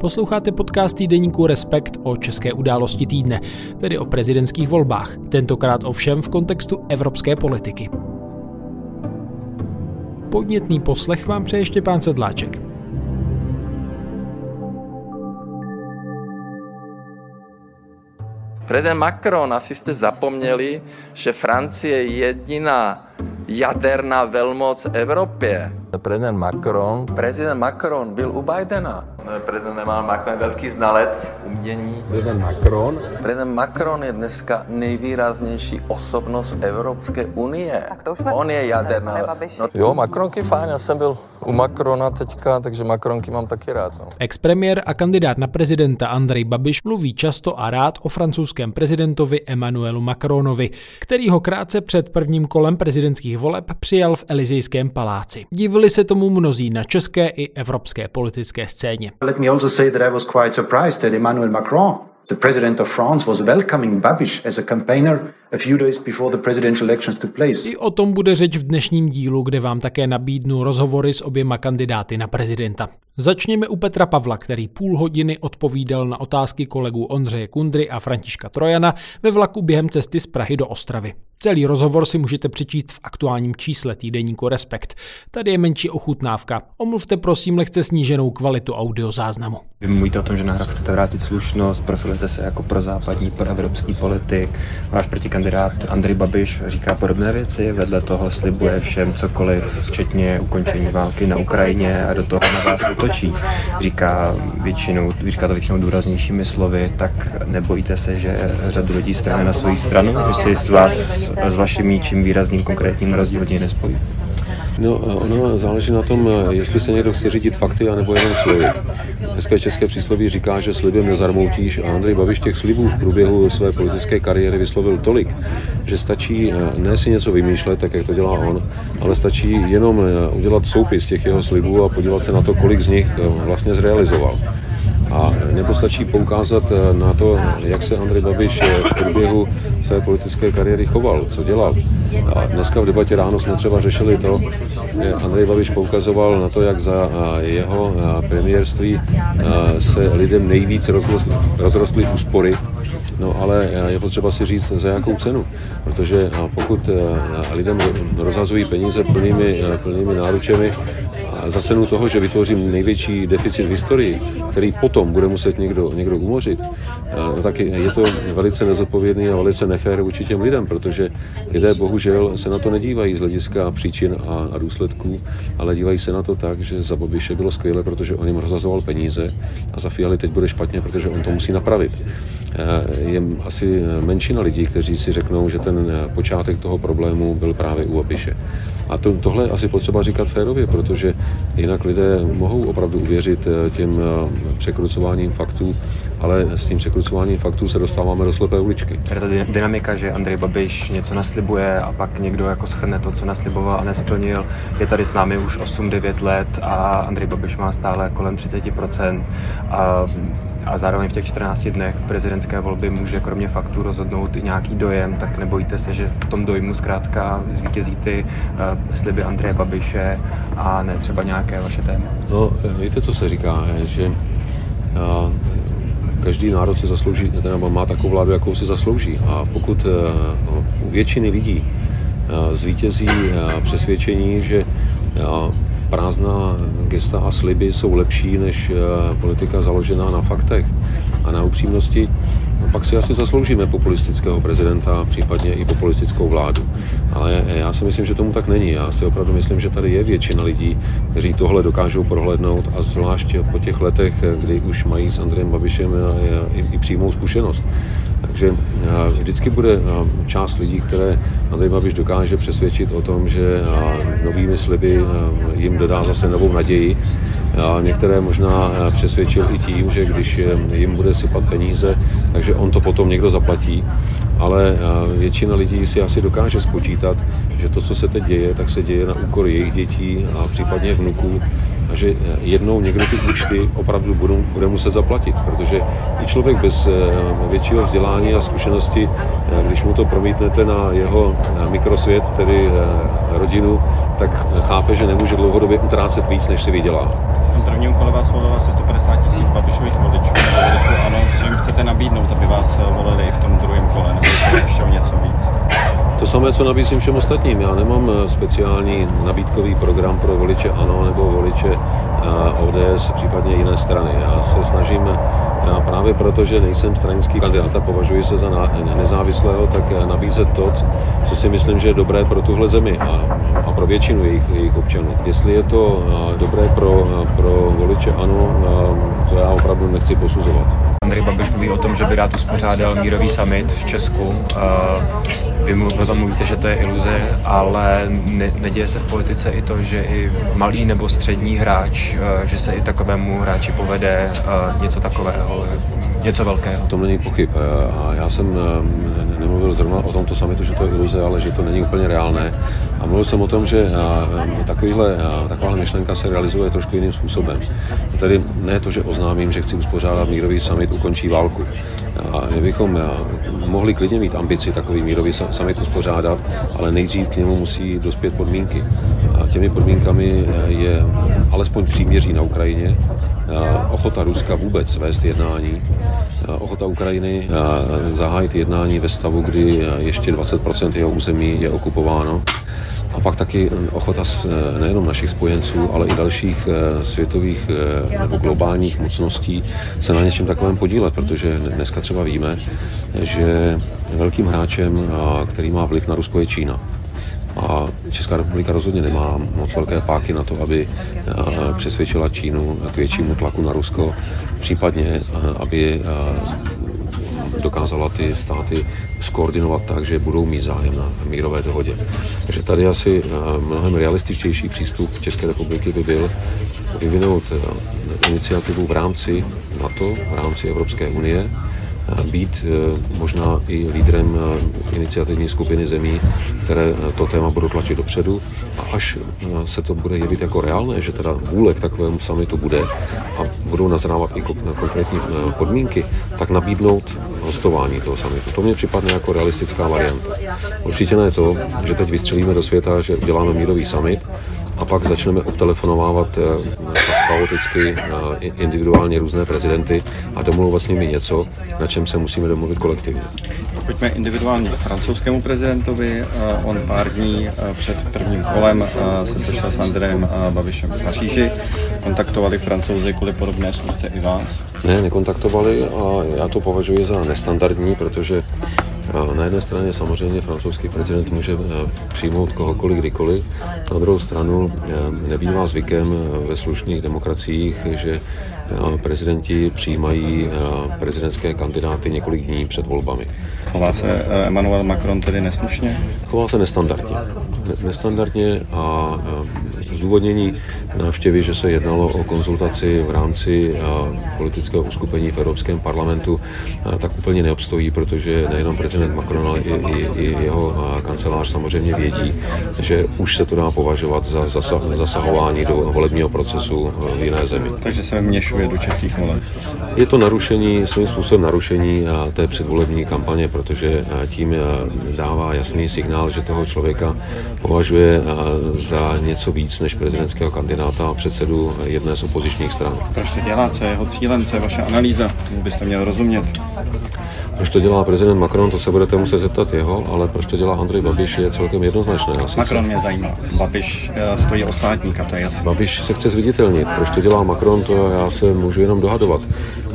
Posloucháte podcast týdeníku Respekt o české události týdne, tedy o prezidentských volbách, tentokrát ovšem v kontextu evropské politiky. Podnětný poslech vám přeje Štěpán Sedláček. Prezident Macron, asi jste zapomněli, že Francie je jediná jaderná velmoc v Evropě. Prezident Macron. Prezident Macron byl u Bidena. Prezident Emmanuel Macron je velký znalec umění. Prezident Macron. Prezident Macron je dneska nejvýraznější osobnost Evropské unie. Tak to už On je jaderná. No, jo, Macronky fajn, já jsem byl u Macrona teďka, takže Macronky mám taky rád. No. Ex-premiér a kandidát na prezidenta Andrej Babiš mluví často a rád o francouzském prezidentovi Emmanuelu Macronovi, který ho krátce před prvním kolem prezidentských voleb přijal v Elizejském paláci. Divili se tomu mnozí na české i evropské politické scéně. Let me also say that I was quite surprised that Emmanuel Macron, the president of France, was welcoming Babiš as a campaigner a few days before the presidential elections took place. I o tom bude řeč v dnešním dílu, kde vám také nabídnu rozhovory s oběma kandidáty na prezidenta. Začněme u Petra Pavla, který půl hodiny odpovídal na otázky kolegů Ondřeje Kundry a Františka Trojana ve vlaku během cesty z Prahy do Ostravy. Celý rozhovor si můžete přečíst v aktuálním čísle týdeníku Respekt. Tady je menší ochutnávka. Omluvte prosím lehce sníženou kvalitu audiozáznamu. Vy mluvíte o tom, že na hra chcete vrátit slušnost, profilujete se jako prozápadní, proevropský politik. Váš protikandidát Andrej Babiš říká podobné věci, vedle toho slibuje všem cokoliv, včetně ukončení války na Ukrajině a do toho na vás útočí. Říká, většinou, říká to většinou důraznějšími slovy, tak nebojíte se, že řadu lidí strane na svoji stranu, že si s vás s vaším čím výrazným konkrétním rozdílně nespojí? No, ono záleží na tom, jestli se někdo chce řídit fakty, anebo jenom slovy. Hezké české přísloví říká, že slibem nezarmoutíš a Andrej Babiš těch slibů v průběhu své politické kariéry vyslovil tolik, že stačí ne si něco vymýšlet, tak jak to dělá on, ale stačí jenom udělat soupis těch jeho slibů a podívat se na to, kolik z nich vlastně zrealizoval. A nebo stačí poukázat na to, jak se Andrej Babiš v průběhu své politické kariéry choval, co dělal. A dneska v debatě ráno jsme třeba řešili to, že Andrej Babiš poukazoval na to, jak za jeho premiérství se lidem nejvíc rozrostly úspory No ale je potřeba si říct, za jakou cenu. Protože pokud lidem rozhazují peníze plnými, plnými náručemi za cenu toho, že vytvořím největší deficit v historii, který potom bude muset někdo, někdo umořit, no tak je to velice nezodpovědný a velice nefér vůči těm lidem, protože lidé bohužel se na to nedívají z hlediska příčin a, a důsledků, ale dívají se na to tak, že za Bobiše bylo skvěle, protože on jim rozhazoval peníze a za Fialy teď bude špatně, protože on to musí napravit. Je asi menšina lidí, kteří si řeknou, že ten počátek toho problému byl právě u Babiše. A to, tohle asi potřeba říkat férově, protože jinak lidé mohou opravdu uvěřit těm překrucováním faktů, ale s tím překrucováním faktů se dostáváme do slepé uličky. Je ta dynamika, že Andrej Babiš něco naslibuje a pak někdo jako schrne to, co nasliboval a nesplnil. Je tady s námi už 8-9 let a Andrej Babiš má stále kolem 30%. A a zároveň v těch 14 dnech prezidentské volby může kromě faktů rozhodnout i nějaký dojem, tak nebojíte se, že v tom dojmu zkrátka zvítězí ty uh, sliby Andreje Babiše a ne třeba nějaké vaše téma? No, víte, co se říká, že uh, každý národ si zaslouží, nebo má takovou vládu, jakou si zaslouží. A pokud uh, u většiny lidí zvítězí přesvědčení, že prázdná gesta a sliby jsou lepší než politika založená na faktech a na upřímnosti, no pak si asi zasloužíme populistického prezidenta, případně i populistickou vládu. Ale já si myslím, že tomu tak není. Já si opravdu myslím, že tady je většina lidí, kteří tohle dokážou prohlédnout a zvlášť po těch letech, kdy už mají s Andrejem Babišem i, i přímou zkušenost. Takže vždycky bude část lidí, které Andrej Babiš dokáže přesvědčit o tom, že novými sliby jim dodá zase novou naději. A některé možná přesvědčil i tím, že když jim bude sypat peníze, takže on to potom někdo zaplatí. Ale většina lidí si asi dokáže spočítat, že to, co se teď děje, tak se děje na úkor jejich dětí a případně vnuků a že eh, jednou někdo ty účty opravdu budou, bude muset zaplatit, protože i člověk bez eh, většího vzdělání a zkušenosti, eh, když mu to promítnete na jeho mikrosvět, tedy rodinu, tak chápe, že nemůže dlouhodobě utrácet víc, než si vydělá. V prvním kole vás volilo asi 150 tisíc Babišových voličů, ano, co jim chcete nabídnout, aby vás volili v tom druhém kole, nebo ještě o něco víc? Samé, co nabízím všem ostatním. Já nemám speciální nabídkový program pro voliče ANO nebo voliče ODS, případně jiné strany. Já se snažím právě proto, že nejsem stranický kandidát a považuji se za nezávislého, tak nabízet to, co si myslím, že je dobré pro tuhle zemi a, a pro většinu jejich, jejich občanů. Jestli je to dobré pro, pro voliče ANO, to já opravdu nechci posuzovat. Andrej Babiš mluví o tom, že by rád uspořádal mírový summit v Česku. Vy mu potom mluvíte, že to je iluze, ale ne, neděje se v politice i to, že i malý nebo střední hráč, že se i takovému hráči povede něco takového, něco velkého. To není pochyb. A já jsem nemluvil zrovna o tomto samitu, že to je iluze, ale že to není úplně reálné. A mluvil jsem o tom, že takovýhle, taková myšlenka se realizuje trošku jiným způsobem. Tedy ne to, že oznámím, že chci uspořádat mírový summit, ukončí válku. A my bychom mohli klidně mít ambici takový mírový summit uspořádat, ale nejdřív k němu musí dospět podmínky. A těmi podmínkami je alespoň příměří na Ukrajině, ochota Ruska vůbec vést jednání, ochota Ukrajiny zahájit jednání ve stavu, kdy ještě 20% jeho území je okupováno. A pak taky ochota nejenom našich spojenců, ale i dalších světových nebo globálních mocností se na něčem takovém podílet, protože dneska třeba víme, že velkým hráčem, který má vliv na Rusko, je Čína. A Česká republika rozhodně nemá moc velké páky na to, aby eh, přesvědčila Čínu k většímu tlaku na Rusko, případně eh, aby eh, dokázala ty státy skoordinovat tak, že budou mít zájem na mírové dohodě. Takže tady asi mnohem realističtější přístup České republiky by byl vyvinout iniciativu v rámci NATO, v rámci Evropské unie, být e, možná i lídrem e, iniciativní skupiny zemí, které e, to téma budou tlačit dopředu a až se to bude jevit jako reálné, že teda vůle k takovému samitu bude a budou nazrávat i konkrétní podmínky, tak nabídnout hostování toho samitu. To mě připadne jako realistická varianta. Určitě ne to, že teď vystřelíme do světa, že uděláme mírový summit a pak začneme obtelefonovávat eh, chaoticky eh, individuálně různé prezidenty a domlouvat s nimi něco, na čem se musíme domluvit kolektivně. Pojďme individuálně k francouzskému prezidentovi. Eh, on pár dní před prvním kolem se sešel s Andrejem Babišem v Paříži. Kontaktovali francouzi kvůli podobné schůzce i vás? Ne, nekontaktovali a já to považuji za nestandardní, protože na jedné straně samozřejmě francouzský prezident může eh, přijmout kohokoliv kdykoliv, na druhou stranu eh, nebývá zvykem eh, ve slušných demokraciích, že prezidenti přijímají prezidentské kandidáty několik dní před volbami. Chová se Emmanuel Macron tedy neslušně? Chová se nestandardně. Nestandardně a zdůvodnění návštěvy, že se jednalo o konzultaci v rámci politického uskupení v Evropském parlamentu, tak úplně neobstojí, protože nejenom prezident Macron, ale i, i, i jeho kancelář samozřejmě vědí, že už se to dá považovat za zasahování do volebního procesu v jiné zemi. Takže se vměšuje do českých voleb. Je to narušení, svým způsobem narušení té předvolební kampaně, protože tím dává jasný signál, že toho člověka považuje za něco víc než prezidentského kandidáta a předsedu jedné z opozičních stran. Proč to dělá? Co je jeho cílem? Co je vaše analýza? Tomu byste měl rozumět. Proč to dělá prezident Macron, to se budete muset zeptat jeho, ale proč to dělá Andrej Babiš, je celkem jednoznačné. Macron mě zajímá. Babiš eh, stojí o státníka, to je jasné. Babiš se chce zviditelnit. Proč to dělá Macron, to já se můžu jenom dohadovat.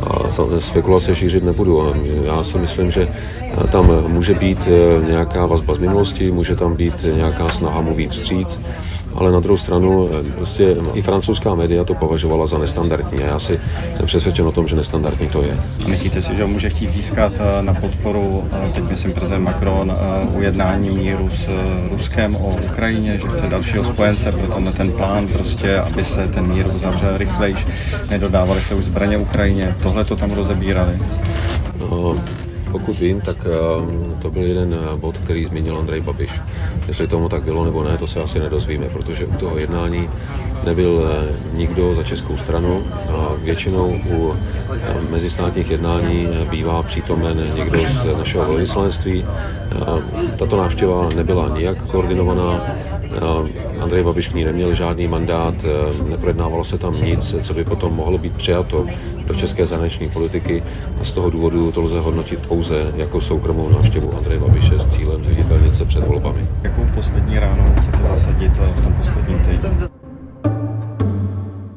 A spekulace šířit nebudu. Já si myslím, že eh, tam může být eh, nějaká vazba z minulosti, může tam být nějaká snaha mu víc vstříc ale na druhou stranu eh, prostě i francouzská média to považovala za nestandardní a já si jsem přesvědčen o tom, že nestandardní to je. A myslíte si, že ho může chtít získat eh, na podporu, eh, teď myslím prezident Macron, ujednání míru s Ruskem o Ukrajině, že chce dalšího spojence pro tenhle ten plán, prostě, aby se ten mír uzavřel rychlejš, nedodávali se už zbraně Ukrajině, tohle to tam rozebírali. No, pokud vím, tak ehm, to byl jeden eh, bod, který zmínil Andrej Babiš. Jestli tomu tak bylo nebo ne, to se asi nedozvíme, protože u toho jednání nebyl eh, nikdo za českou stranu. Většinou u eh, mezistátních jednání bývá přítomen někdo z našeho velvyslanectví. Tato návštěva nebyla nijak koordinovaná, Andrej Babiš k ní neměl žádný mandát, neprojednávalo se tam nic, co by potom mohlo být přijato do české zahraniční politiky a z toho důvodu to lze hodnotit pouze jako soukromou návštěvu Andreje Babiše s cílem zviditelnit se před volbami. Jakou poslední ráno chcete zasadit v tom posledním týdnu?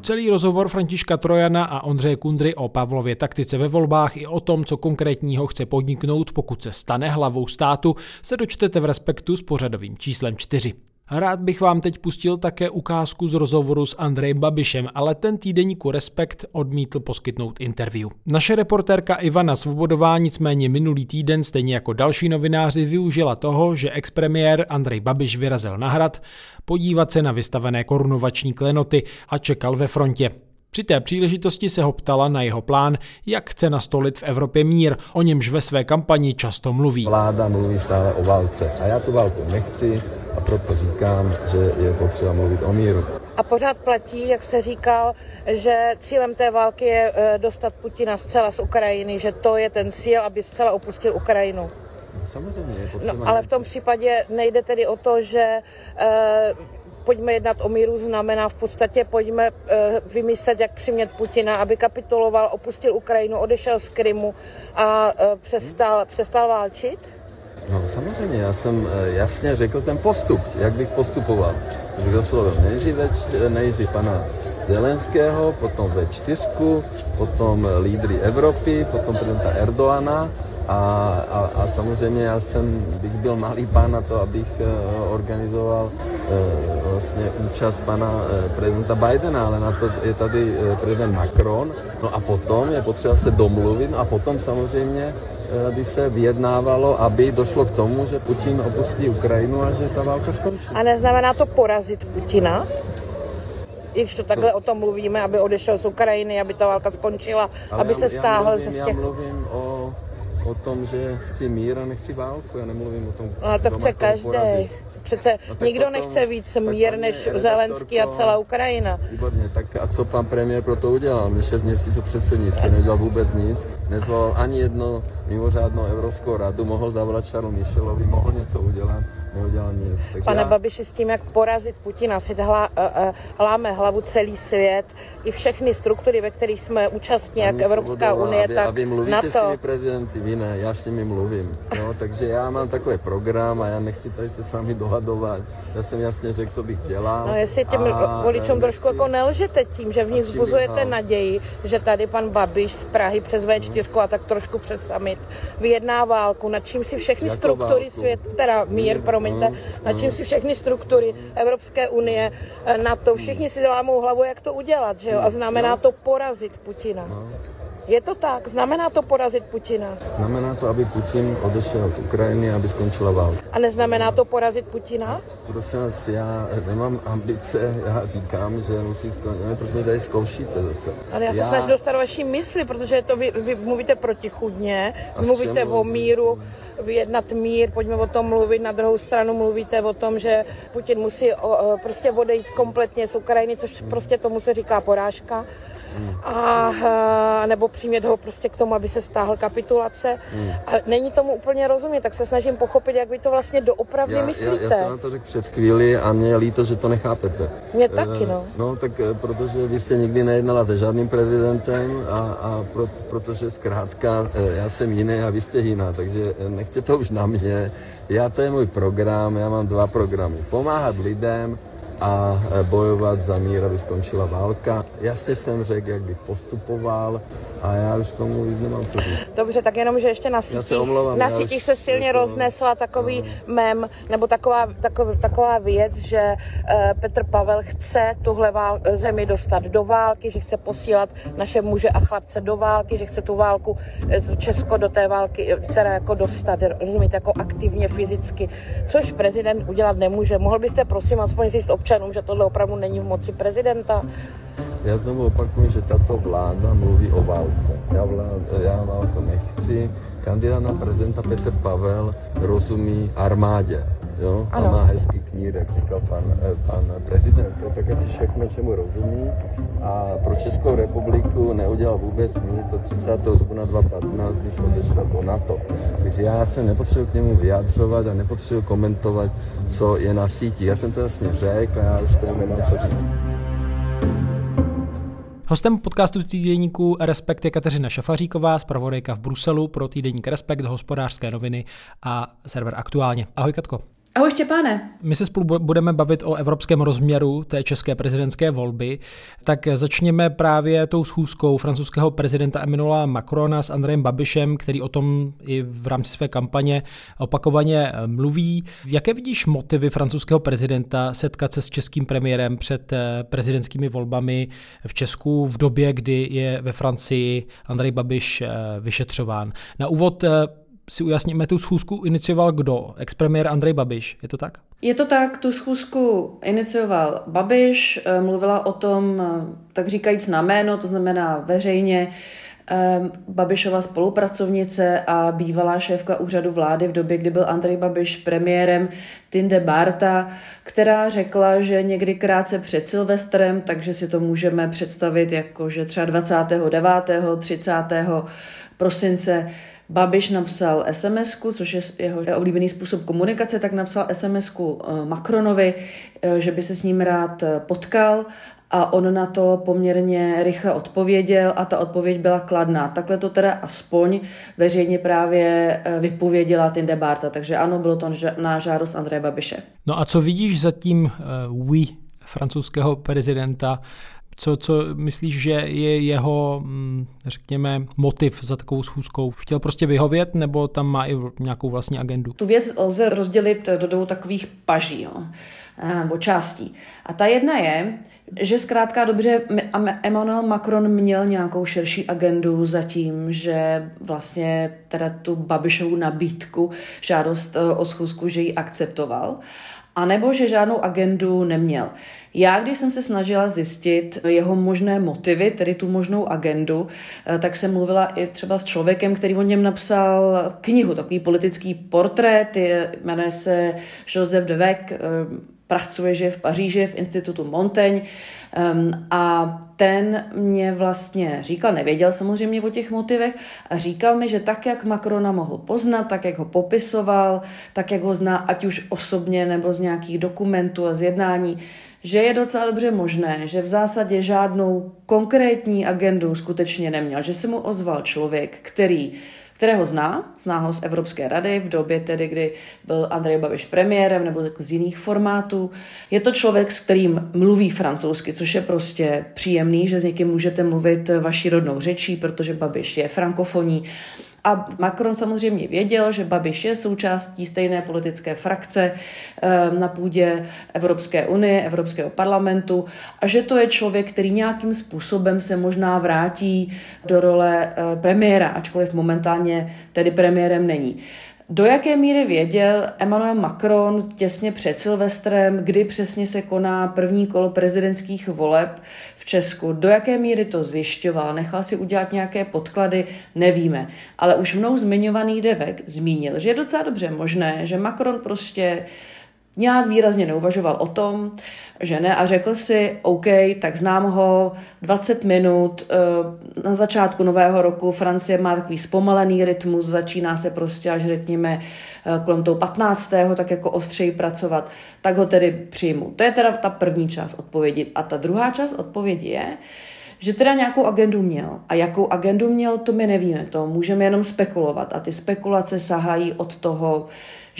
Celý rozhovor Františka Trojana a Ondřeje Kundry o Pavlově taktice ve volbách i o tom, co konkrétního chce podniknout, pokud se stane hlavou státu, se dočtete v Respektu s pořadovým číslem 4. Rád bych vám teď pustil také ukázku z rozhovoru s Andrejem Babišem, ale ten týdeníku Respekt odmítl poskytnout interview. Naše reportérka Ivana Svobodová nicméně minulý týden, stejně jako další novináři, využila toho, že expremiér Andrej Babiš vyrazil na hrad podívat se na vystavené korunovační klenoty a čekal ve frontě. Při té příležitosti se ho ptala na jeho plán, jak chce nastolit v Evropě mír, o němž ve své kampani často mluví. Vláda mluví stále o válce a já tu válku nechci a proto říkám, že je potřeba mluvit o míru. A pořád platí, jak jste říkal, že cílem té války je eh, dostat Putina zcela z Ukrajiny, že to je ten cíl, aby zcela opustil Ukrajinu. Samozřejmě je potřeba. No, ale v tom případě nejde tedy o to, že e, pojďme jednat o míru znamená v podstatě pojďme e, vymyslet, jak přimět Putina, aby kapituloval, opustil Ukrajinu, odešel z Krymu a e, přestal, přestal válčit? No samozřejmě, já jsem jasně řekl ten postup, jak bych postupoval. Bych oslovil nejdříve, nejdřív pana Zelenského, potom V4, potom lídry Evropy, potom prezidenta Erdoana a, a, a samozřejmě já jsem, bych byl malý pán na to, abych uh, organizoval uh, vlastně účast pana uh, prezidenta Bidena, ale na to je tady uh, prezident Macron. No a potom je potřeba se domluvit a potom samozřejmě by se vyjednávalo, aby došlo k tomu, že Putin opustí Ukrajinu a že ta válka skončí. A neznamená to porazit Putina? když to takhle Co? o tom mluvíme, aby odešel z Ukrajiny, aby ta válka skončila, Ale aby já, se stáhl ze z těch... Já mluvím o o tom, že chci mír a nechci válku. Já nemluvím o tom, ale to chce každý. Přece no, nikdo potom, nechce víc mír než Zelenský a celá Ukrajina. Výborně, tak a co pan premiér pro to udělal? Mě 6 měsíců předsednictví nedělal vůbec nic, nezvolal ani jedno mimořádnou Evropskou radu, mohl zavolat Charles Michelovi, mohl něco udělat neudělal nic. Takže Pane já... Babiši, s tím, jak porazit Putina, si hla, uh, uh, láme hlavu celý svět, i všechny struktury, ve kterých jsme účastní, jak Evropská unie, a vy, tak a vy mluvíte NATO. s těmi prezidenty, vy ne, já s nimi mluvím. No, takže já mám takový program a já nechci tady se s vámi dohadovat. Já jsem jasně řekl, co bych dělal. No jestli těm voličům trošku jako nelžete tím, že v nich vzbuzujete naději, že tady pan Babiš z Prahy přes V4 a tak trošku přes summit vyjedná válku, nad čím si všechny jako struktury válku? svět, teda mír, mír promiňte, no, nad čím no. si všechny struktury Evropské unie, eh, NATO, všichni si lámou hlavu, jak to udělat, že jo? A znamená to porazit Putina. No. Je to tak? Znamená to porazit Putina? Znamená to, aby Putin odešel z Ukrajiny, aby skončila válka. A neznamená to porazit Putina? Prosím vás, já nemám ambice, já říkám, že musí skončit. Proč mi tady zkoušíte zase? Ale já se já... snažím dostat vaší mysli, protože to vy, vy mluvíte protichudně, mluvíte o míru, vyjednat mír, pojďme o tom mluvit. Na druhou stranu mluvíte o tom, že Putin musí o, prostě odejít kompletně z Ukrajiny, což prostě tomu se říká porážka a, a nebo přimět ho prostě k tomu, aby se stáhl kapitulace. Hmm. A není tomu úplně rozumět, tak se snažím pochopit, jak vy to vlastně doopravdy já, myslíte. Já, já jsem na to řekl před chvíli a mě je líto, že to nechápete. Mě taky, no. No, tak eh, protože vy jste nikdy nejednala se žádným prezidentem a, a pro, protože zkrátka eh, já jsem jiný a vy jste jiná, takže nechte to už na mě. Já to je můj program, já mám dva programy. Pomáhat lidem a e, bojovat za mír, aby skončila válka. Jasně jsem řekl, jak bych postupoval a já už tomu už nemám co říct. Dobře, tak jenom, že ještě na sítích, se, omlouvám, na sítích se silně roznesla takový no. mem, nebo taková, taková, taková věc, že uh, Petr Pavel chce tuhle vál, zemi dostat do války, že chce posílat naše muže a chlapce do války, že chce tu válku, e, Česko do té války, teda jako dostat, rozumíte, jako aktivně, fyzicky, což prezident udělat nemůže. Mohl byste prosím aspoň říct občanům, že tohle opravdu není v moci prezidenta? Já znovu opakuju, že tato vláda mluví o válce. Já, vlád, já válku nechci. Kandidát na prezidenta Petr Pavel rozumí armádě. Jo, a má hezký knír, jak říkal pan, eh, pan prezident, to je tak asi všechno, čemu rozumí a pro Českou republiku neudělal vůbec nic od 30. dubna 2015, když odešel do NATO. Takže já se nepotřebuji k němu vyjadřovat a nepotřebuji komentovat, co je na síti. Já jsem to jasně řekl a já už tomu nemám co říct. Hostem podcastu týdeníku Respekt je Kateřina Šafaříková, zpravodajka v Bruselu pro týdeník Respekt, hospodářské noviny a server Aktuálně. Ahoj Katko. Ahoj Štěpáne. My se spolu budeme bavit o evropském rozměru té české prezidentské volby, tak začněme právě tou schůzkou francouzského prezidenta Emmanuela Macrona s Andrejem Babišem, který o tom i v rámci své kampaně opakovaně eh, mluví. Jaké vidíš motivy francouzského prezidenta setkat se s českým premiérem před eh, prezidentskými volbami v Česku v době, kdy je ve Francii Andrej Babiš eh, vyšetřován? Na úvod si ujasníme, tu schůzku inicioval kdo? Expremiér Andrej Babiš, je to tak? Je to tak, tu schůzku inicioval Babiš, eh, mluvila o tom, eh, tak říkajíc na jméno, to znamená veřejně, eh, Babišova spolupracovnice a bývalá šéfka úřadu vlády v době, kdy byl Andrej Babiš premiérem, Tinde Barta, která řekla, že někdy krátce před Silvestrem, takže si to můžeme představit jako, že třeba 29. 30. prosince Babiš napsal sms což je jeho oblíbený způsob komunikace, tak napsal sms eh, Macronovi, eh, že by se s ním rád eh, potkal a on na to poměrně rychle odpověděl a ta odpověď byla kladná. Takhle to teda aspoň veřejně právě vypověděla Tinde Barta, takže ano, bylo to na žádost Andreje Babiše. No a co vidíš za tím uh, oui francouzského prezidenta co, co myslíš, že je jeho, mm, řekněme, motiv za takovou schůzkou? Chtěl prostě vyhovět, nebo tam má i nějakou vlastní agendu? Tu věc lze rozdělit do dvou takových paží, jo, nebo částí. A ta jedna je, že zkrátka dobře Emmanuel Macron měl nějakou širší agendu za tím, že vlastně teda tu Babišovu nabídku, žádost e, o schůzku, že ji akceptoval anebo že žádnou agendu neměl. Já, když jsem se snažila zjistit jeho možné motivy, tedy tu možnou agendu, eh, tak jsem mluvila i třeba s člověkem, který o něm napsal knihu, takový politický portrét, jmenuje se Joseph de Vec, eh, pracuje, že v Paříži, v institutu Montaigne. Um, a ten mě vlastně říkal, nevěděl samozřejmě o těch motivech, a říkal mi, že tak, jak Macrona mohl poznat, tak, jak ho popisoval, tak, jak ho zná, ať už osobně nebo z nějakých dokumentů a z jednání, že je docela dobře možné, že v zásadě žádnou konkrétní agendu skutečně neměl, že se mu ozval člověk, který kterého zná, zná ho z Evropské rady v době tedy, kdy byl Andrej Babiš premiérem nebo jako z jiných formátů. Je to člověk, s kterým mluví francouzsky, což je prostě příjemný, že s někým můžete mluvit vaší rodnou řečí, protože Babiš je frankofoní. A Macron samozřejmě věděl, že Babiš je součástí stejné politické frakce eh, na půdě Evropské unie, Evropského parlamentu a že to je člověk, který nějakým způsobem se možná vrátí do role eh, premiéra, ačkoliv momentálně tedy premiérem není. Do jaké míry věděl Emmanuel Macron těsně před Silvestrem, kdy přesně se koná první kolo prezidentských voleb Česku? Do jaké míry to zjišťoval? Nechal si udělat nějaké podklady? Nevíme. Ale už mnou zmiňovaný Devek zmínil, že je docela dobře možné, že Macron prostě nějak výrazně neuvažoval o tom, že ne a řekl si, OK, tak znám ho 20 minut, eh, na začátku nového roku Francie má takový zpomalený rytmus, začíná se prostě až řekněme eh, kolem toho 15. tak jako ostřeji pracovat, tak ho tedy přijmu. To je teda ta první část odpovědi. A ta druhá část odpovědi je, že teda nějakou agendu měl. A jakou agendu měl, to my nevíme. To můžeme jenom spekulovat. A ty spekulace sahají od toho,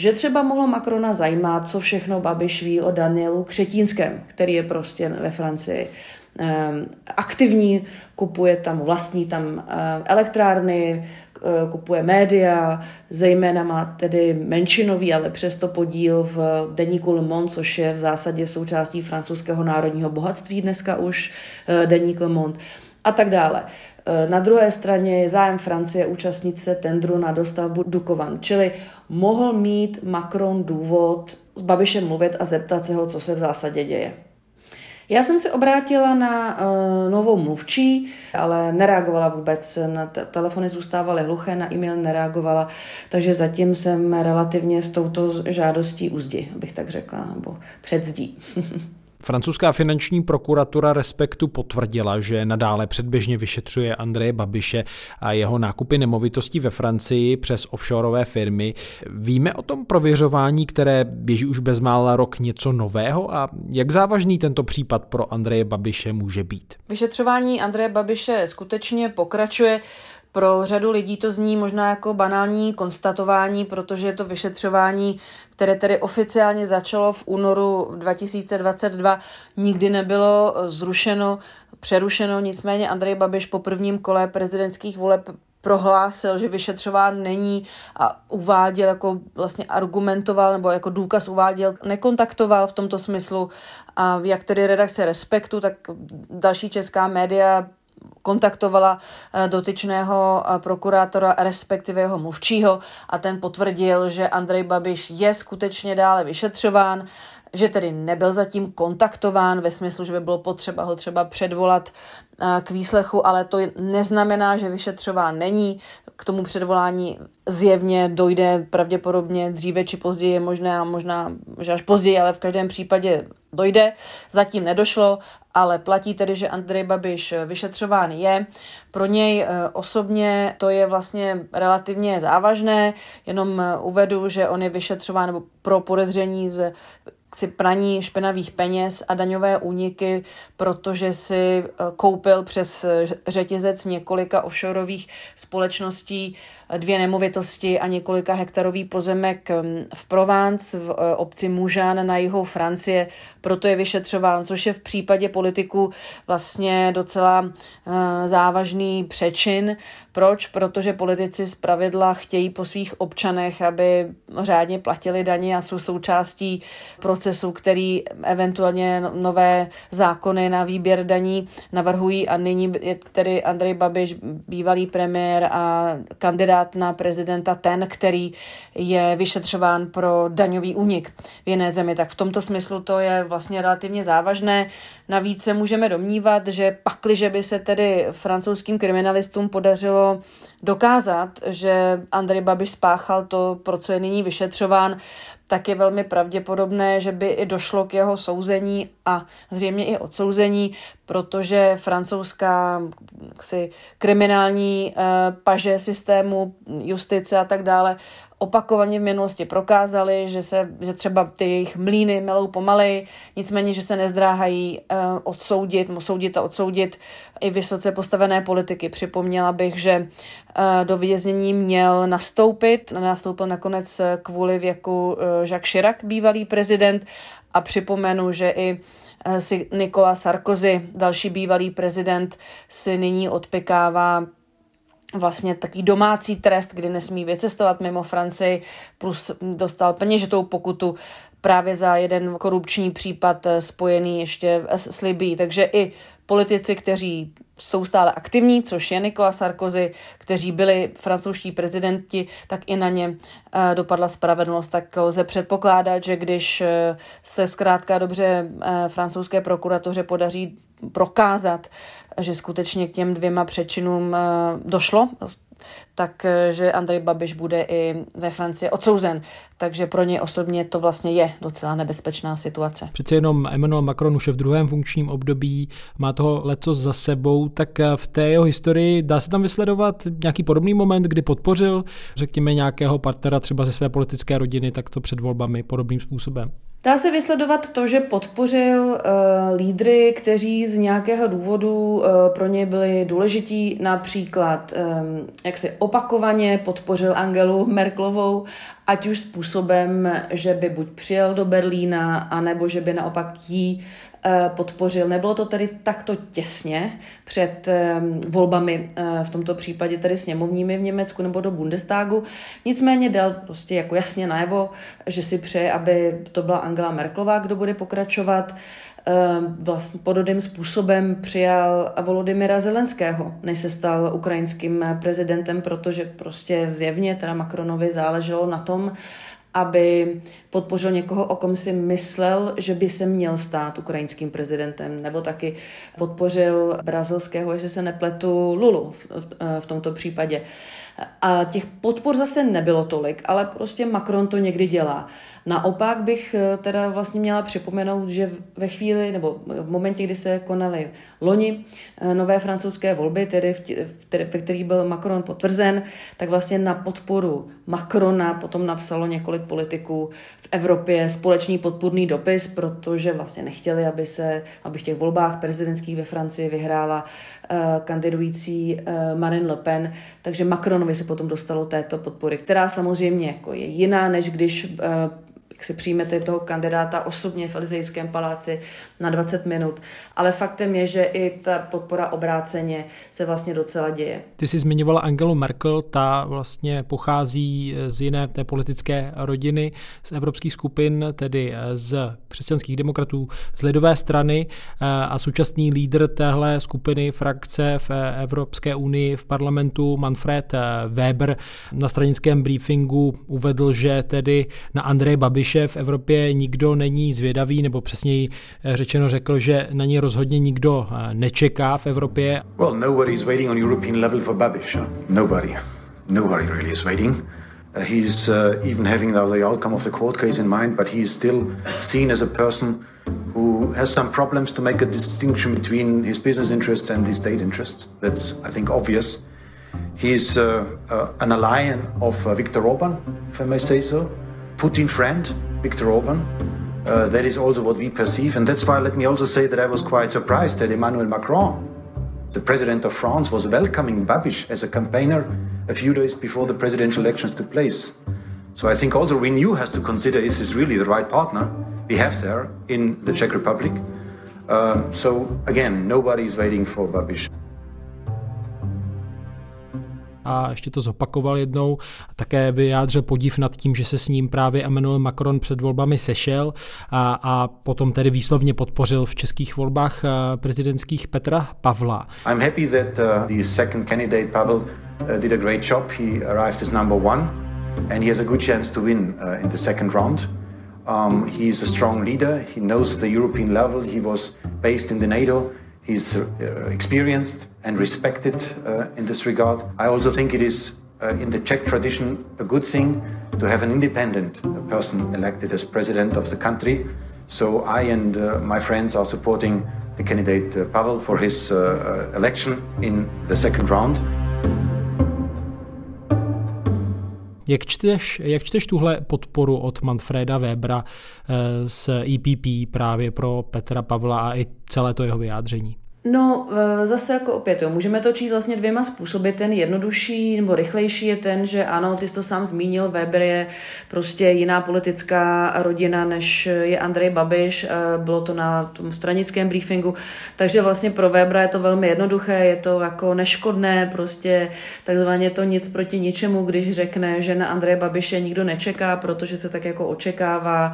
že třeba mohlo Macrona zajímat, co všechno Babiš ví o Danielu Křetínském, který je prostě ve Francii ehm, aktivní, kupuje tam, vlastní tam ehm, elektrárny, eh, kupuje média, zejména má tedy menšinový, ale přesto podíl v deníku Le Monde, což je v zásadě součástí francouzského národního bohatství dneska už eh, deník Le Monde a tak dále. Eh, na druhé straně je zájem Francie účastnit se tendru na dostavbu Dukovan, čili mohl mít Macron důvod s Babišem mluvit a zeptat se ho, co se v zásadě děje. Já jsem se obrátila na uh, novou mluvčí, ale nereagovala vůbec. Na te- telefony zůstávaly hluché, na e-mail nereagovala, takže zatím jsem relativně s touto žádostí u zdi, abych tak řekla, nebo před zdí. Francouzská finanční prokuratura Respektu potvrdila, že nadále předběžně vyšetřuje Andreje Babiše a jeho nákupy nemovitostí ve Francii přes offshoreové firmy. Víme o tom prověřování, které běží už bezmála rok něco nového a jak závažný tento případ pro Andreje Babiše může být? Vyšetřování Andreje Babiše skutečně pokračuje. Pro řadu lidí to zní možná jako banální konstatování, protože to vyšetřování, které tedy oficiálně začalo v únoru 2022, nikdy nebylo zrušeno, přerušeno. Nicméně Andrej Babiš po prvním kole prezidentských voleb prohlásil, že vyšetřován není a uváděl, jako vlastně argumentoval nebo jako důkaz uváděl, nekontaktoval v tomto smyslu a jak tedy redakce Respektu, tak další česká média kontaktovala eh, dotyčného eh, prokurátora, respektive jeho mluvčího a ten potvrdil, že Andrej Babiš je skutečně dále vyšetřován, že tedy nebyl zatím kontaktován ve smyslu, že by bylo potřeba ho třeba předvolat eh, k výslechu, ale to neznamená, že vyšetřován není. K tomu předvolání zjevně dojde pravděpodobně dříve či později, možná, možná že až později, ale v každém případě dojde. Zatím nedošlo, ale platí tedy, že Andrej Babiš vyšetřován je. Pro něj eh, osobně to je vlastně relativně závažné, jenom eh, uvedu, že on je vyšetřován pro podezření z si praní špinavých peněz a daňové úniky, protože si eh, koupil přes řetězec několika offshoreových společností dvě nemovitosti a několika hektarový pozemek mm, v Provence, v eh, obci Mužan na jihu Francie, proto je vyšetřován, což je v případě politiků vlastně docela eh, závažný přečin. Proč? Protože politici z pravidla chtějí po svých občanech, aby řádně platili daně a jsou součástí procesu, který eventuálně no, nové zákony na výběr daní navrhují a nyní je tedy Andrej Babiš, bývalý premiér a kandidát kandidát na prezidenta ten, který je vyšetřován pro daňový únik v jiné zemi. Tak v tomto smyslu to je vlastně relativně závažné. Navíc se můžeme domnívat, že pakliže by se tedy francouzským kriminalistům podařilo dokázat, že Andrej Babiš spáchal to, pro co je nyní vyšetřován, tak je velmi pravděpodobné, že by i došlo k jeho souzení a zřejmě i odsouzení, protože francouzská kriminální uh, paže systému, justice a tak dále opakovaně v minulosti prokázali, že, se, že třeba ty jejich mlíny melou pomalej, nicméně, že se nezdráhají uh, odsoudit, soudit a odsoudit i vysoce postavené politiky. Připomněla bych, že uh, do věznění měl nastoupit, nastoupil nakonec kvůli věku uh, Jacques Chirac, bývalý prezident, a připomenu, že i si Nikola Sarkozy, další bývalý prezident, si nyní odpikává vlastně takový domácí trest, kdy nesmí vycestovat mimo Francii, plus dostal peněžitou pokutu právě za jeden korupční případ eh, spojený ještě s Libí. Takže i politici, kteří jsou stále aktivní, což je Nikola Sarkozy, kteří byli francouzští prezidenti, tak i na ně eh, dopadla spravedlnost. Tak lze předpokládat, že když eh, se zkrátka dobře francouzské prokuratoře podaří prokázat, že skutečně k těm dvěma přečinům eh, došlo, tak eh, Andrej Babiš bude i ve Francii odsouzen. Takže pro ně osobně to vlastně je docela nebezpečná situace. Přece jenom Emmanuel Macron už je v druhém funkčním období, má toho leco za sebou, tak eh, v té jeho historii dá se tam vysledovat nějaký podobný moment, kdy podpořil, řekněme, nějakého partnera třeba ze své politické rodiny, tak to před volbami podobným způsobem. Dá se vysledovat to, že podpořil uh, lídry, kteří z nějakého důvodu uh, pro ně byli důležití, například um, jak si opakovaně podpořil Angelu Merklovou, ať už způsobem, že by buď přijel do Berlína, anebo že by naopak jí podpořil. Nebylo to tedy takto těsně před eh, volbami, eh, v tomto případě tedy sněmovními v Německu nebo do Bundestagu. Nicméně dal prostě jako jasně najevo, že si přeje, aby to byla Angela Merklová, kdo bude pokračovat. Vlastně podobným způsobem přijal Volodymyra Zelenského, než se stal ukrajinským prezidentem, protože prostě zjevně teda Macronovi záleželo na tom, aby podpořil někoho, o kom si myslel, že by se měl stát ukrajinským prezidentem, nebo taky podpořil brazilského, jestli se nepletu, Lulu v, v tomto případě. A těch podpor zase nebylo tolik, ale prostě Macron to někdy dělá. Naopak bych eh, teda vlastně měla připomenout, že ve chvíli nebo v momentě, kdy se konaly loni eh, nové francouzské volby, tedy v, ve kterých byl Macron potvrzen, tak vlastně na podporu Macrona potom napsalo několik politiků v Evropě společný podpůrný dopis, protože vlastně nechtěli, aby se, aby v těch volbách prezidentských ve Francii vyhrála uh, kandidující uh, Marine Le Pen, takže Macronovi se potom dostalo této podpory, která samozřejmě jako je jiná, než když uh, jak si přijmete toho kandidáta osobně v Elizejském paláci na 20 minut. Ale faktem je, že i ta podpora obráceně se vlastně docela děje. Ty jsi zmiňovala Angelu Merkel, ta vlastně pochází z jiné té politické rodiny, z evropských skupin, tedy z křesťanských demokratů, z lidové strany a současný lídr téhle skupiny frakce v Evropské unii v parlamentu Manfred Weber na stranickém briefingu uvedl, že tedy na Andreje Babiš Babiše v Evropě nikdo není zvědavý, nebo přesněji eh, řečeno řekl, že na ně rozhodně nikdo eh, nečeká v Evropě. Well, nobody is waiting on European level for Babiš. Nobody. Nobody really is waiting. Uh, he's uh, even having the outcome of the court case in mind, but he is still seen as a person who has some problems to make a distinction between his business interests and his state interests. That's, I think, obvious. He is uh, uh, an ally of uh, Viktor Orban, if I may say so. Putin friend, Viktor Orban. Uh, that is also what we perceive, and that's why let me also say that I was quite surprised that Emmanuel Macron, the president of France, was welcoming Babiš as a campaigner a few days before the presidential elections took place. So I think also Renew has to consider is this really the right partner we have there in the Czech Republic. Um, so again, nobody is waiting for Babiš. A ještě to zopakoval jednou. A také vyjádřil podív nad tím, že se s ním právě Emmanuel Macron před volbami sešel a, a potom tedy výslovně podpořil v českých volbách eh, prezidentských Petra Pavla. I'm happy that uh, the second candidate Pavel uh, did a great job. He arrived as number one and he has a good chance to win in the second round. Um, he is a strong leader. He knows the European level. He was based in the NATO. He's uh, experienced and respected uh, in this regard. I also think it is, uh, in the Czech tradition, a good thing to have an independent person elected as president of the country. So I and my friends are supporting the candidate Pavel for his election in the second round. Jak čteš, jak čteš tuhle podporu od Manfreda Webera z EPP právě pro Petra Pavla a i celé to jeho vyjádření? No, e, zase jako opět, jo, můžeme to číst vlastně dvěma způsoby. Ten jednodušší nebo rychlejší je ten, že ano, ty jsi to sám zmínil, Weber je prostě jiná politická rodina, než je Andrej Babiš, e, bylo to na tom stranickém briefingu, takže vlastně pro Webera je to velmi jednoduché, je to jako neškodné, prostě takzvaně to nic proti ničemu, když řekne, že na Andreje Babiše nikdo nečeká, protože se tak jako očekává,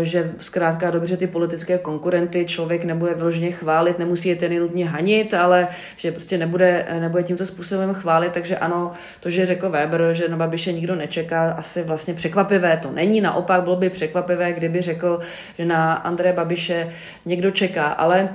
e, že zkrátka dobře ty politické konkurenty člověk nebude vložně chválit, nemusí je tedy nutně hanit, ale že prostě nebude, nebude tímto způsobem chválit, takže ano, to, že řekl Weber, že na Babiše nikdo nečeká, asi vlastně překvapivé to není, naopak bylo by překvapivé, kdyby řekl, že na Andreje Babiše někdo čeká, ale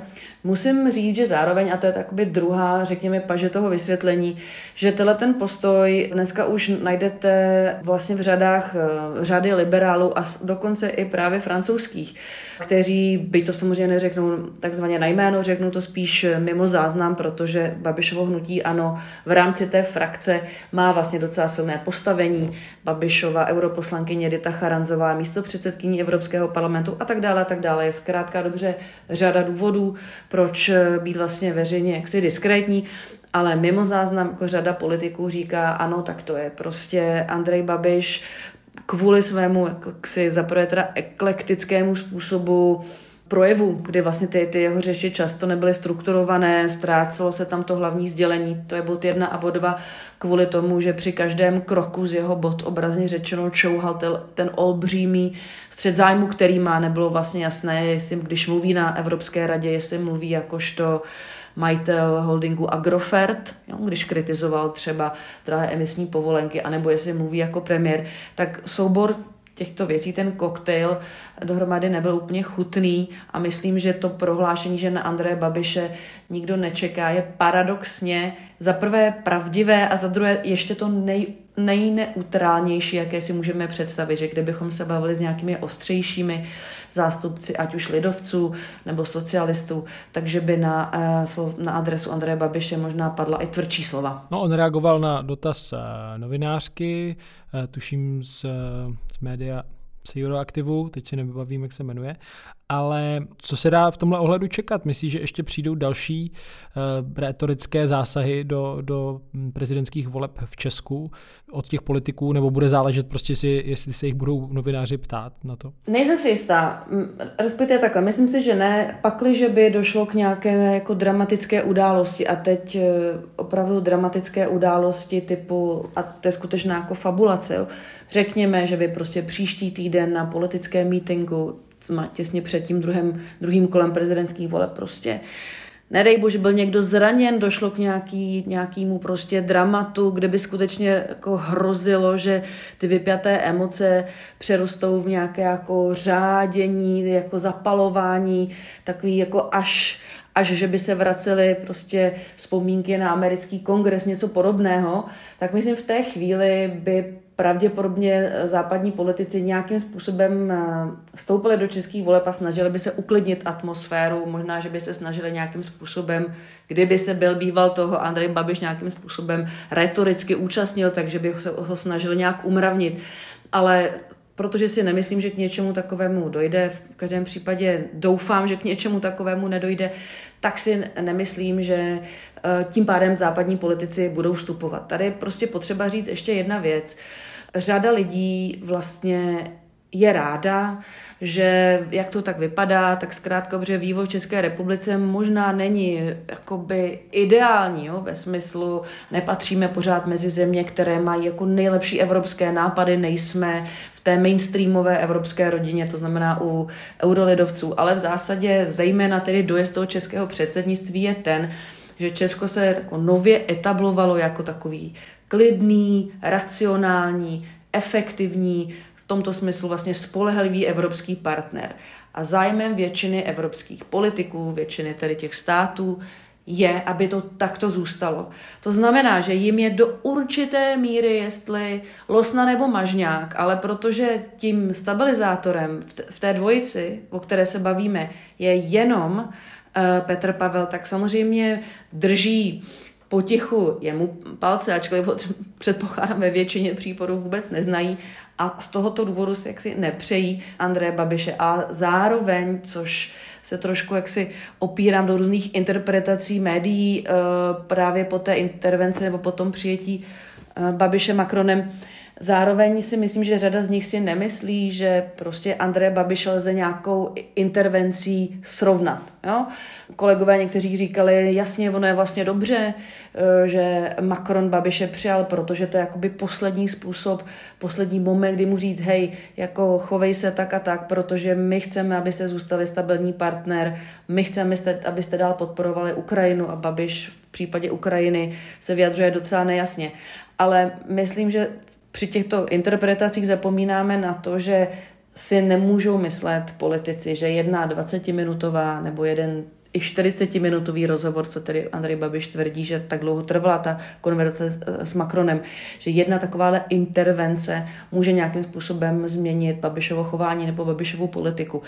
Musím říct, že zároveň, a to je takoby druhá, řekněme, paže toho vysvětlení, že tenhle ten postoj dneska už najdete vlastně v řadách eh, řady liberálů a dokonce i právě francouzských, kteří by to samozřejmě neřeknou takzvaně na jméno, řeknou to spíš mimo záznam, protože Babišovo hnutí ano v rámci té frakce má vlastně docela silné postavení. Babišova europoslankyně Dita Charanzová, místo předsedkyní Evropského parlamentu a tak dále, a tak dále. Je zkrátka dobře řada důvodů, proč eh, být vlastně veřejně jaksi diskrétní, ale mimo záznam jako řada politiků říká, ano, tak to je prostě Andrej Babiš kvůli svému jaksi zaprvé teda eklektickému způsobu projevu, kdy vlastně ty, ty jeho řeči často nebyly strukturované, ztrácelo se tam to hlavní sdělení, to je bod jedna a bod dva, kvůli tomu, že při každém kroku z jeho bod obrazně řečeno čouhal ten, ten olbřímý střed zájmu, který má, nebylo vlastně jasné, jestli když mluví na Evropské radě, jestli mluví jakožto majitel holdingu Agrofert, jo, když kritizoval třeba drahé emisní povolenky, anebo jestli mluví jako premiér, tak soubor těchto věcí ten koktejl dohromady nebyl úplně chutný a myslím, že to prohlášení, že na Andreje Babiše nikdo nečeká, je paradoxně za prvé pravdivé a za druhé ještě to nej, nejneutrálnější, jaké si můžeme představit, že kdybychom se bavili s nějakými ostřejšími zástupci, ať už lidovců nebo socialistů, takže by na, eh, na adresu Andreje Babiše možná padla i tvrdší slova. No, on reagoval na dotaz eh, novinářky, eh, tuším z, z média z Euroaktivu, teď si nevybavím, jak se jmenuje, ale co se dá v tomhle ohledu čekat? Myslíš, že ještě přijdou další uh, retorické zásahy do, do prezidentských voleb v Česku od těch politiků, nebo bude záležet prostě si, jestli se jich budou novináři ptát na to? Nejsem si jistá, respektive takhle, myslím si, že ne, pakliže by došlo k nějaké jako dramatické události a teď eh, opravdu dramatické události typu, a to je skutečná jako fabulace, jo, řekněme, že by prostě příští týden na politické mítingu těsně před tím druhým, druhým kolem prezidentských voleb. Prostě nedej bože, byl někdo zraněn, došlo k nějaký, nějakému prostě dramatu, kde by skutečně jako hrozilo, že ty vypjaté emoce přerostou v nějaké jako řádění, jako zapalování, takový jako až, až že by se vracely prostě vzpomínky na americký kongres, něco podobného, tak myslím v té chvíli by pravděpodobně eh, západní politici nějakým způsobem eh, vstoupili do českých voleb a snažili by se uklidnit atmosféru, možná, že by se snažili nějakým způsobem, kdyby se byl býval toho Andrej Babiš nějakým způsobem retoricky účastnil, takže by se ho snažili nějak umravnit. Ale protože si nemyslím, že k něčemu takovému dojde, v každém případě doufám, že k něčemu takovému nedojde, tak si nemyslím, že eh, tím pádem západní politici budou vstupovat. Tady je prostě potřeba říct ještě jedna věc. Řada lidí vlastně je ráda, že jak to tak vypadá, tak zkrátka, protože vývoj v České republice možná není jakoby ideální, jo, ve smyslu nepatříme pořád mezi země, které mají jako nejlepší evropské nápady, nejsme v té mainstreamové evropské rodině, to znamená u eurolidovců, ale v zásadě zejména tedy dojezd toho českého předsednictví je ten, že Česko se jako nově etablovalo jako takový klidný, racionální, efektivní, tomto smyslu vlastně spolehlivý evropský partner. A zájmem většiny evropských politiků, většiny tedy těch států, je, aby to takto zůstalo. To znamená, že jim je do určité míry, jestli losna nebo mažňák, ale protože tím stabilizátorem v té dvojici, o které se bavíme, je jenom uh, Petr Pavel, tak samozřejmě drží potichu jemu palce, ačkoliv ho předpokládám ve většině případů vůbec neznají a z tohoto důvodu si jaksi nepřejí Andreje Babiše. A zároveň, což se trošku jaksi opírám do různých interpretací médií eh, právě po té intervenci nebo po tom přijetí eh, Babiše Macronem, Zároveň si myslím, že řada z nich si nemyslí, že prostě Andreje Babiše lze nějakou intervencí srovnat. Jo? Kolegové někteří říkali, jasně, ono je vlastně dobře, eh, že Macron Babiše přijal, protože to je jakoby poslední způsob, poslední moment, kdy mu říct, hej, jako chovej se tak a tak, protože my chceme, abyste zůstali stabilní partner, my chceme, abyste dál podporovali Ukrajinu a Babiš v případě Ukrajiny se vyjadřuje docela nejasně. Ale myslím, že při těchto interpretacích zapomínáme na to, že si nemůžou myslet politici, že jedna 20-minutová nebo jeden i 40-minutový rozhovor, co tedy Andrej Babiš tvrdí, že tak dlouho trvala ta konverzace s, s Macronem, že jedna takováhle intervence může nějakým způsobem změnit Babišovo chování nebo Babišovu politiku.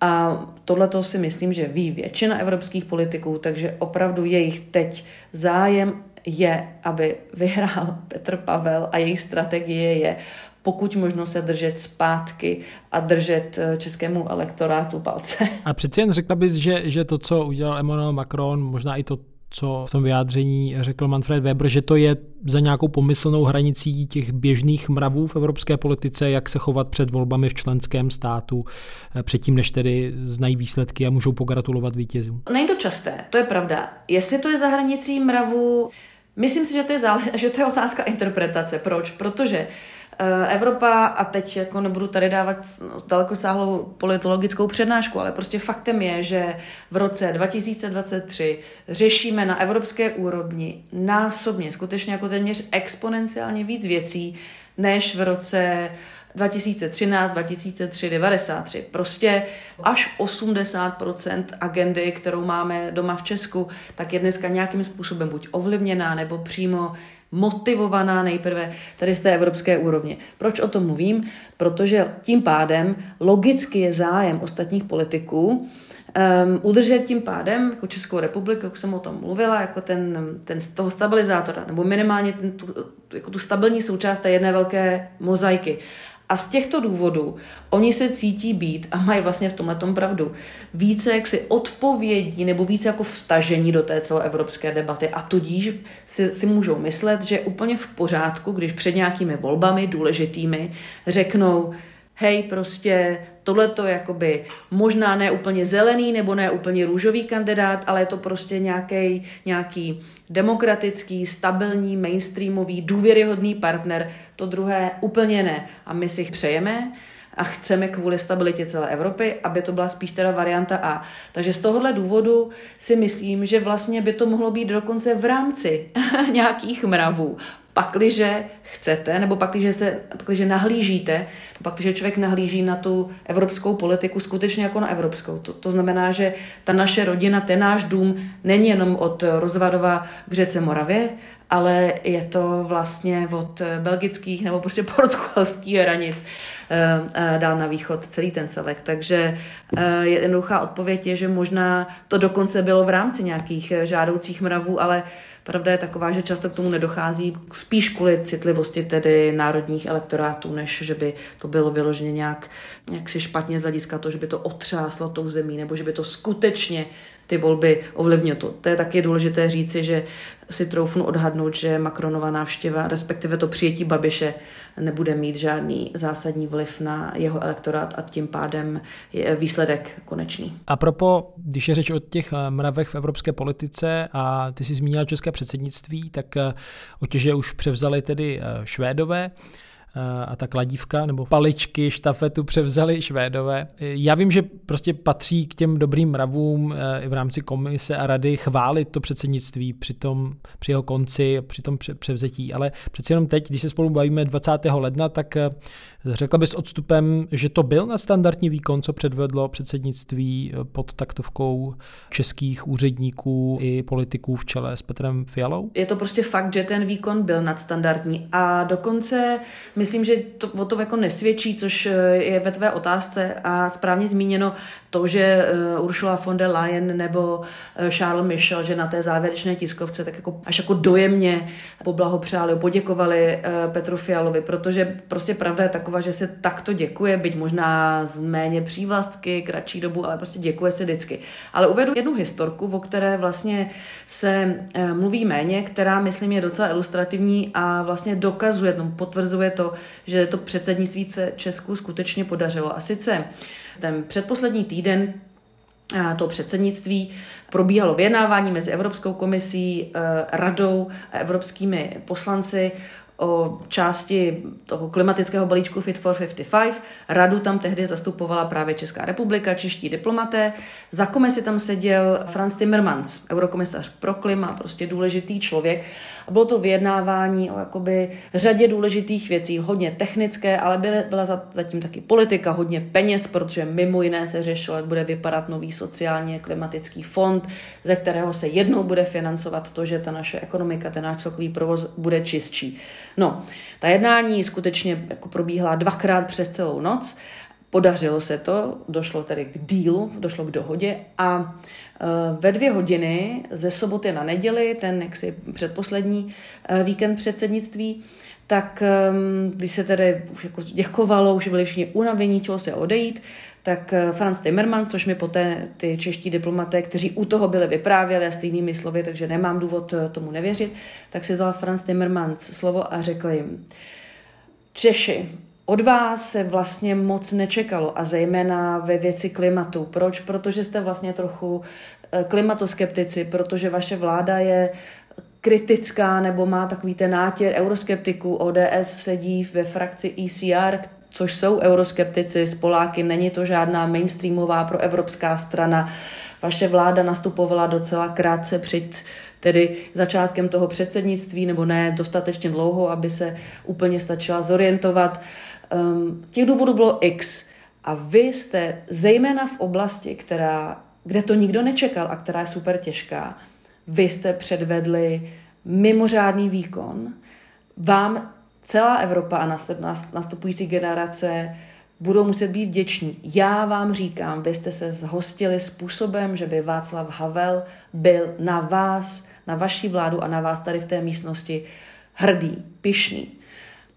A tohle to si myslím, že ví většina evropských politiků, takže opravdu jejich teď zájem je, aby vyhrál Petr Pavel a jejich strategie je pokud možno se držet zpátky a držet eh, českému elektorátu palce. A přeci jen řekla bys, že, že to, co udělal Emmanuel Macron, možná i to, co v tom vyjádření řekl Manfred Weber, že to je za nějakou pomyslnou hranicí těch běžných mravů v evropské politice, jak se chovat před volbami v členském státu, eh, předtím, než tedy znají výsledky a můžou pogratulovat vítězům. Není to časté, to je pravda. Jestli to je za hranicí mravů, Myslím si, že to je, zále- že to je otázka interpretace. Proč? Protože Evropa, a teď jako nebudu tady dávat daleko sáhlou politologickou přednášku, ale prostě faktem je, že v roce 2023 řešíme na evropské úrovni násobně, skutečně jako téměř exponenciálně víc věcí, než v roce 2013, 2003, 93. Prostě až 80% agendy, kterou máme doma v Česku, tak je dneska nějakým způsobem buď ovlivněná nebo přímo motivovaná nejprve tady z té evropské úrovně. Proč o tom mluvím? Protože tím pádem logicky je zájem ostatních politiků um, udržet tím pádem jako Českou republiku, jak jsem o tom mluvila, jako ten, ten toho stabilizátora, nebo minimálně ten, tu, jako tu stabilní součást té jedné velké mozaiky. A z těchto důvodů oni se cítí být, a mají vlastně v tomhle pravdu, více jaksi odpovědní nebo více jako vstažení do té celoevropské debaty. A tudíž si, si můžou myslet, že je úplně v pořádku, když před nějakými volbami důležitými řeknou, hej, prostě tohle to jakoby možná ne úplně zelený nebo ne úplně růžový kandidát, ale je to prostě nějaký, nějaký demokratický, stabilní, mainstreamový, důvěryhodný partner. To druhé úplně ne. A my si přejeme, a chceme kvůli stabilitě celé Evropy, aby to byla spíš teda varianta A. Takže z tohohle důvodu si myslím, že vlastně by to mohlo být dokonce v rámci nějakých mravů pakliže chcete, nebo pakliže, se, pakliže nahlížíte, pakliže člověk nahlíží na tu evropskou politiku skutečně jako na evropskou. To, to znamená, že ta naše rodina, ten náš dům není jenom od Rozvadova k řece Moravě, ale je to vlastně od belgických nebo prostě portugalských hranic eh, eh, dál na východ celý ten celek. Takže eh, jednoduchá odpověď je, že možná to dokonce bylo v rámci nějakých žádoucích mravů, ale Pravda je taková, že často k tomu nedochází spíš kvůli citlivosti tedy národních elektorátů, než že by to bylo vyloženě nějak, nějak si špatně z hlediska toho, že by to otřáslo tou zemí, nebo že by to skutečně ty volby ovlivnilo. To, to je taky důležité říci, že si troufnu odhadnout, že Macronova návštěva, respektive to přijetí Babiše, nebude mít žádný zásadní vliv na jeho elektorát a tím pádem je výsledek konečný. A propo, když je řeč o těch eh, mravech v evropské politice a ty jsi zmínila české předsednictví, tak eh, otěže už převzali tedy eh, Švédové. Eh, a ta kladívka nebo paličky, štafetu převzali Švédové. Já vím, že prostě patří k těm dobrým mravům eh, i v rámci komise a rady chválit to předsednictví při, tom, při jeho konci, při tom převzetí, ale přeci jenom teď, když se spolu bavíme 20. ledna, tak eh, řekla bys odstupem, že to byl na standardní výkon, co předvedlo předsednictví pod taktovkou českých úředníků i politiků v čele s Petrem Fialou? Je to prostě fakt, že ten výkon byl nadstandardní a dokonce myslím, že to o tom jako nesvědčí, což eh, je ve tvé otázce a správně zmíněno to, že eh, Ursula von der Leyen nebo eh, Charles Michel, že na té závěrečné tiskovce tak jako až jako dojemně poblahopřáli, poděkovali Petru Fialovi, protože prostě pravda je taková, že se takto děkuje, byť možná z méně přívlastky, kratší dobu, ale prostě děkuje se vždycky. Ale uvedu jednu historku, o které vlastně se mluví méně, která myslím je docela ilustrativní a vlastně dokazuje, no, potvrzuje to, že to předsednictví se Česku skutečně podařilo. A sice ten předposlední týden to předsednictví probíhalo vyjednávání mezi Evropskou komisí, e, radou a evropskými poslanci o části toho klimatického balíčku Fit for 55. Radu tam tehdy zastupovala právě Česká republika, čeští diplomaté. Za komisi tam seděl Franz Timmermans, eurokomisař pro klima, prostě důležitý člověk. Bylo to vyjednávání o jakoby řadě důležitých věcí, hodně technické, ale byly, byla zatím taky politika, hodně peněz, protože mimo jiné se řešilo, jak bude vypadat nový sociálně klimatický fond, ze kterého se jednou bude financovat to, že ta naše ekonomika, ten náš celkový provoz bude čistší. No, ta jednání skutečně jako probíhala dvakrát přes celou noc. Podařilo se to, došlo tedy k dílu, došlo k dohodě a e, ve dvě hodiny ze soboty na neděli, ten jaksi předposlední e, víkend předsednictví, tak když se tedy už jako děkovalo, už byli všichni unavení, chtělo se odejít, tak Franz Timmermans, což mi poté ty čeští diplomaté, kteří u toho byli vyprávěli stejnými slovy, takže nemám důvod tomu nevěřit, tak si vzal Franz Timmermans slovo a řekl jim, Češi, od vás se vlastně moc nečekalo a zejména ve věci klimatu. Proč? Protože jste vlastně trochu eh, klimatoskeptici, protože vaše vláda je kritická nebo má takový ten nátěr euroskeptiků. ODS sedí ve frakci ECR, což jsou euroskeptici z Poláky, není to žádná mainstreamová proevropská strana. Vaše vláda nastupovala docela krátce před tedy začátkem toho předsednictví, nebo ne dostatečně dlouho, aby se úplně stačila zorientovat. Um, těch důvodů bylo X. A vy jste zejména v oblasti, která, kde to nikdo nečekal a která je super těžká, vy jste předvedli mimořádný výkon. Vám celá Evropa a nastupující generace budou muset být vděční. Já vám říkám, vy jste se zhostili způsobem, že by Václav Havel byl na vás, na vaší vládu a na vás tady v té místnosti hrdý, pišný.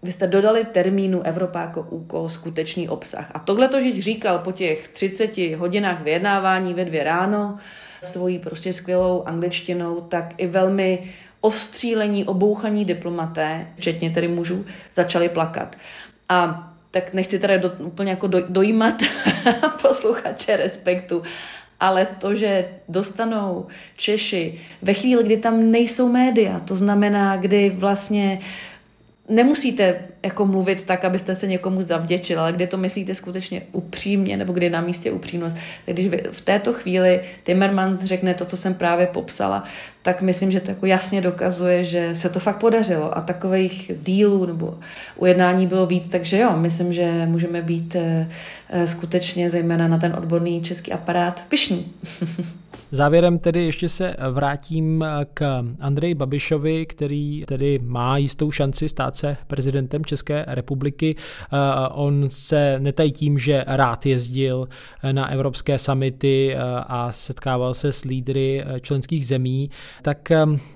Vy jste dodali termínu Evropa jako úkol skutečný obsah. A tohle to říkal po těch 30 hodinách vyjednávání ve dvě ráno svojí prostě skvělou angličtinou, tak i velmi ostřílení, obouchaní diplomaté, včetně tedy mužů, začali plakat. A tak nechci teda do, úplně jako do, dojímat posluchače respektu, ale to, že dostanou Češi ve chvíli, kdy tam nejsou média, to znamená, kdy vlastně nemusíte jako mluvit tak, abyste se někomu zavděčil, ale kdy to myslíte skutečně upřímně, nebo kdy na místě upřímnost. Tak když v této chvíli Timmermans řekne to, co jsem právě popsala, tak myslím, že to jako jasně dokazuje, že se to fakt podařilo a takových dílů nebo ujednání bylo víc, takže jo, myslím, že můžeme být eh, eh, skutečně zejména na ten odborný český aparát pišní. Závěrem tedy ještě se vrátím k Andreji Babišovi, který tedy má jistou šanci stát se prezidentem České republiky. Eh, on se netají tím, že rád jezdil na evropské samity eh, a setkával se s lídry eh, členských zemí. Tak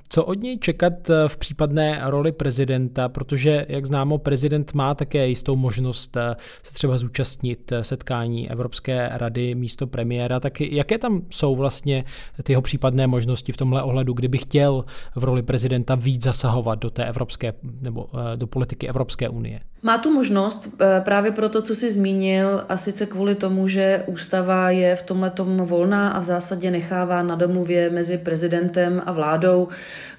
co od něj čekat v případné roli prezidenta, protože, jak známo, prezident má také jistou možnost se třeba zúčastnit setkání Evropské rady místo premiéra, tak jaké tam jsou vlastně ty jeho případné možnosti v tomhle ohledu, kdyby chtěl v roli prezidenta víc zasahovat do té evropské nebo do politiky Evropské unie? Má tu možnost eh, právě proto, co jsi zmínil, a sice kvůli tomu, že ústava je v tomhle volná a v zásadě nechává na domluvě mezi prezidentem a vládou,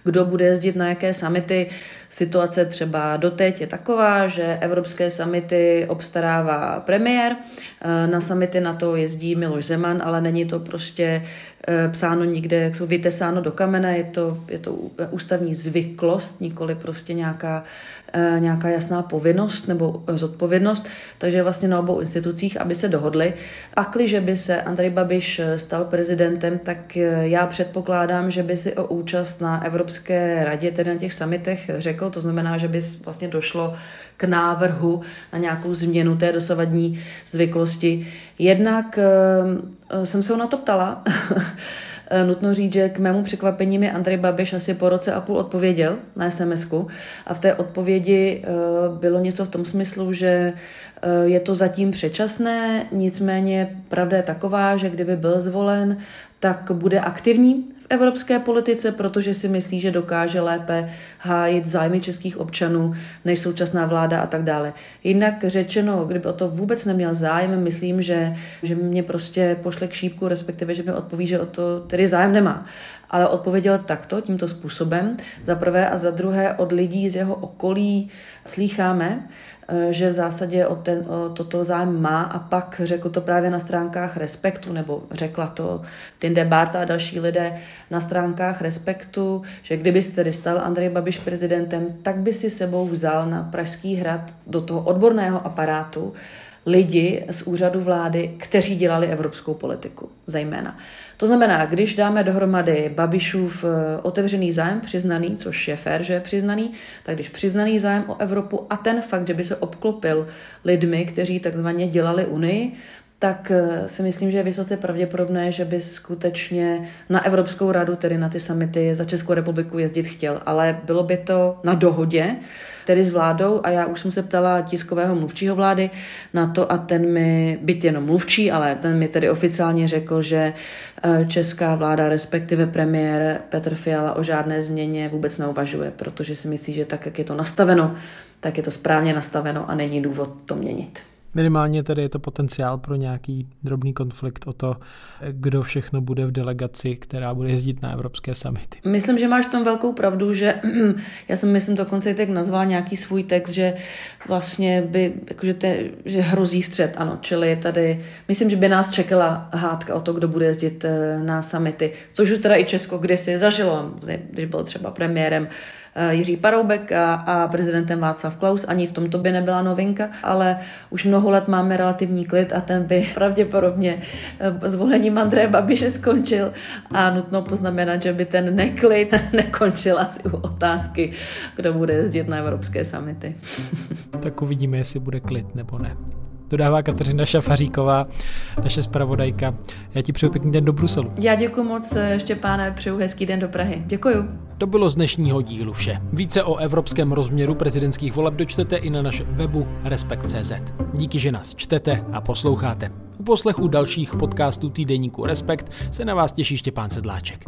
kdo bude jezdit na jaké samity. Situace třeba doteď je taková, že evropské samity obstarává premiér, eh, na samity na to jezdí Miloš Zeman, ale není to prostě eh, psáno nikde, jak jsou vytesáno do kamene, je to, je to ústavní zvyklost, nikoli prostě nějaká, nějaká jasná povinnost nebo zodpovědnost, takže vlastně na obou institucích, aby se dohodli. Pakli, že by se Andrej Babiš stal prezidentem, tak já předpokládám, že by si o účast na Evropské radě, tedy na těch samitech, řekl to znamená, že by vlastně došlo k návrhu na nějakou změnu té dosavadní zvyklosti. Jednak jsem se ho na to ptala, eh, Nutno říct, že k mému překvapení mi Andrej Babiš asi po roce a půl odpověděl na sms a v té odpovědi uh, bylo něco v tom smyslu, že uh, je to zatím předčasné, nicméně pravda je taková, že kdyby byl zvolen, tak bude aktivní evropské politice, protože si myslí, že dokáže lépe hájit zájmy českých občanů než současná vláda a tak dále. Jinak řečeno, kdyby o to vůbec neměl zájem, myslím, že, že mě prostě pošle k šípku, respektive, že mi odpoví, že o to tedy zájem nemá. Ale odpověděl takto, tímto způsobem, za prvé a za druhé od lidí z jeho okolí slýcháme, že v zásadě o, ten, o toto zájem má a pak řekl to právě na stránkách Respektu, nebo řekla to Tinde Barta a další lidé na stránkách Respektu, že kdyby se tedy stal Andrej Babiš prezidentem, tak by si sebou vzal na Pražský hrad do toho odborného aparátu lidi z úřadu vlády, kteří dělali evropskou politiku, zejména. To znamená, když dáme dohromady Babišův eh, otevřený zájem přiznaný, což je fér, že je přiznaný, tak když přiznaný zájem o Evropu a ten fakt, že by se obklopil lidmi, kteří takzvaně dělali Unii, tak eh, si myslím, že je vysoce pravděpodobné, že by skutečně na Evropskou radu, tedy na ty samity za Českou republiku jezdit chtěl. Ale bylo by to na dohodě, tedy s vládou a já už jsem se ptala tiskového mluvčího vlády na to a ten mi, byt jenom mluvčí, ale ten mi tedy oficiálně řekl, že eh, česká vláda, respektive premiér Petr Fiala o žádné změně vůbec neuvažuje, protože si myslí, že tak, jak je to nastaveno, tak je to správně nastaveno a není důvod to měnit. Minimálně tady je to potenciál pro nějaký drobný konflikt o to, kdo všechno bude v delegaci, která bude jezdit na evropské samity. Myslím, že máš v tom velkou pravdu, že já jsem myslím dokonce i tak nazval nějaký svůj text, že vlastně by, jakože te, že hrozí střed, ano, čili tady, myslím, že by nás čekala hádka o to, kdo bude jezdit eh, na samity, což už teda i Česko kdysi zažilo, když byl třeba premiérem Jiří Paroubek a, a prezidentem Václav Klaus. Ani v tomto by nebyla novinka, ale už mnoho let máme relativní klid a ten by pravděpodobně eh, zvolením Andreje Babiše skončil a nutno poznamenat, že by ten neklid nekončil asi u otázky, kdo bude jezdit na evropské samity. Tak uvidíme, jestli bude klid nebo ne dodává Kateřina Šafaříková, naše zpravodajka. Já ti přeju pěkný den do Bruselu. Já děkuji moc, Štěpáne, přeju hezký den do Prahy. Děkuji. To bylo z dnešního dílu vše. Více o evropském rozměru prezidentských voleb dočtete i na našem webu Respekt.cz. Díky, že nás čtete a posloucháte. U poslechu dalších podcastů týdeníku Respekt se na vás těší Štěpán Sedláček.